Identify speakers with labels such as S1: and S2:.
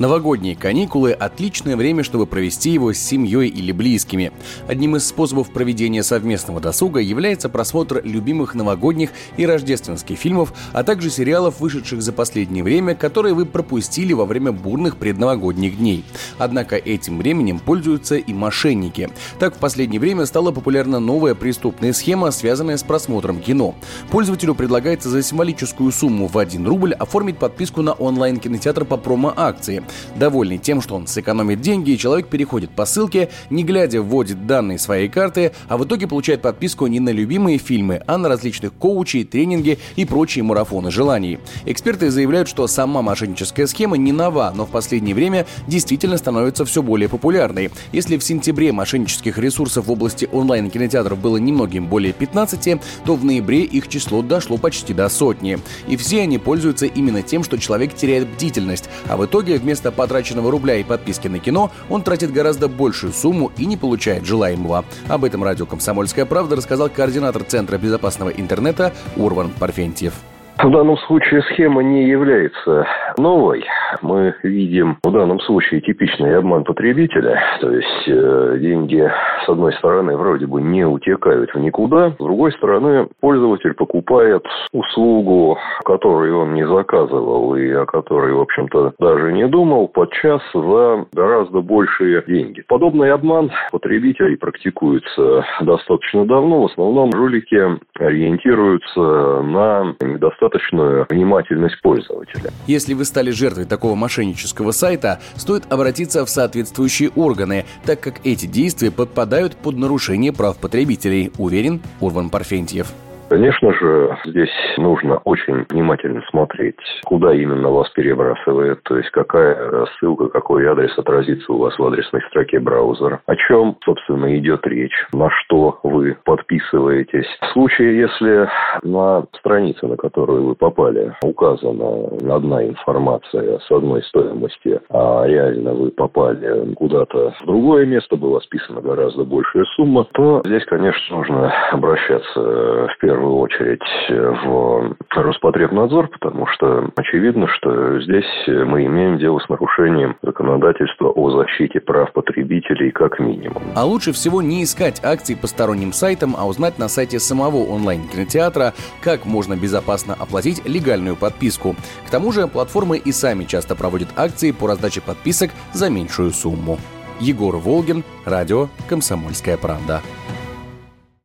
S1: Новогодние каникулы – отличное время, чтобы провести его с семьей или близкими. Одним из способов проведения совместного досуга является просмотр любимых новогодних и рождественских фильмов, а также сериалов, вышедших за последнее время, которые вы пропустили во время бурных предновогодних дней. Однако этим временем пользуются и мошенники. Так, в последнее время стала популярна новая преступная схема, связанная с просмотром кино. Пользователю предлагается за символическую сумму в 1 рубль оформить подписку на онлайн-кинотеатр по промо-акции. Довольный тем, что он сэкономит деньги, человек переходит по ссылке, не глядя вводит данные своей карты, а в итоге получает подписку не на любимые фильмы, а на различных коучей, тренинги и прочие марафоны желаний. Эксперты заявляют, что сама мошенническая схема не нова, но в последнее время действительно становится все более популярной. Если в сентябре мошеннических ресурсов в области онлайн-кинотеатров было немногим более 15, то в ноябре их число дошло почти до сотни. И все они пользуются именно тем, что человек теряет бдительность, а в итоге вместо вместо потраченного рубля и подписки на кино он тратит гораздо большую сумму и не получает желаемого. Об этом радио «Комсомольская правда» рассказал координатор Центра безопасного интернета Урван Парфентьев.
S2: В данном случае схема не является новой. Мы видим в данном случае типичный обман потребителя. То есть э, деньги, с одной стороны, вроде бы не утекают в никуда. С другой стороны, пользователь покупает услугу, которую он не заказывал и о которой, в общем-то, даже не думал, подчас за гораздо большие деньги. Подобный обман потребителей практикуется достаточно давно. В основном жулики ориентируются на недостаточно достаточную внимательность пользователя.
S1: Если вы стали жертвой такого мошеннического сайта, стоит обратиться в соответствующие органы, так как эти действия подпадают под нарушение прав потребителей, уверен Урван Парфентьев.
S2: Конечно же, здесь нужно очень внимательно смотреть, куда именно вас перебрасывает, то есть какая ссылка, какой адрес отразится у вас в адресной строке браузера, о чем, собственно, идет речь, на что вы подписываетесь. В случае, если на странице, на которую вы попали, указана одна информация с одной стоимости, а реально вы попали куда-то в другое место, была списана гораздо большая сумма, то здесь, конечно, нужно обращаться в первую первую очередь в Роспотребнадзор, потому что очевидно, что здесь мы имеем дело с нарушением законодательства о защите прав потребителей как минимум.
S1: А лучше всего не искать акции по сторонним сайтам, а узнать на сайте самого онлайн-кинотеатра, как можно безопасно оплатить легальную подписку. К тому же платформы и сами часто проводят акции по раздаче подписок за меньшую сумму. Егор Волгин, радио «Комсомольская правда».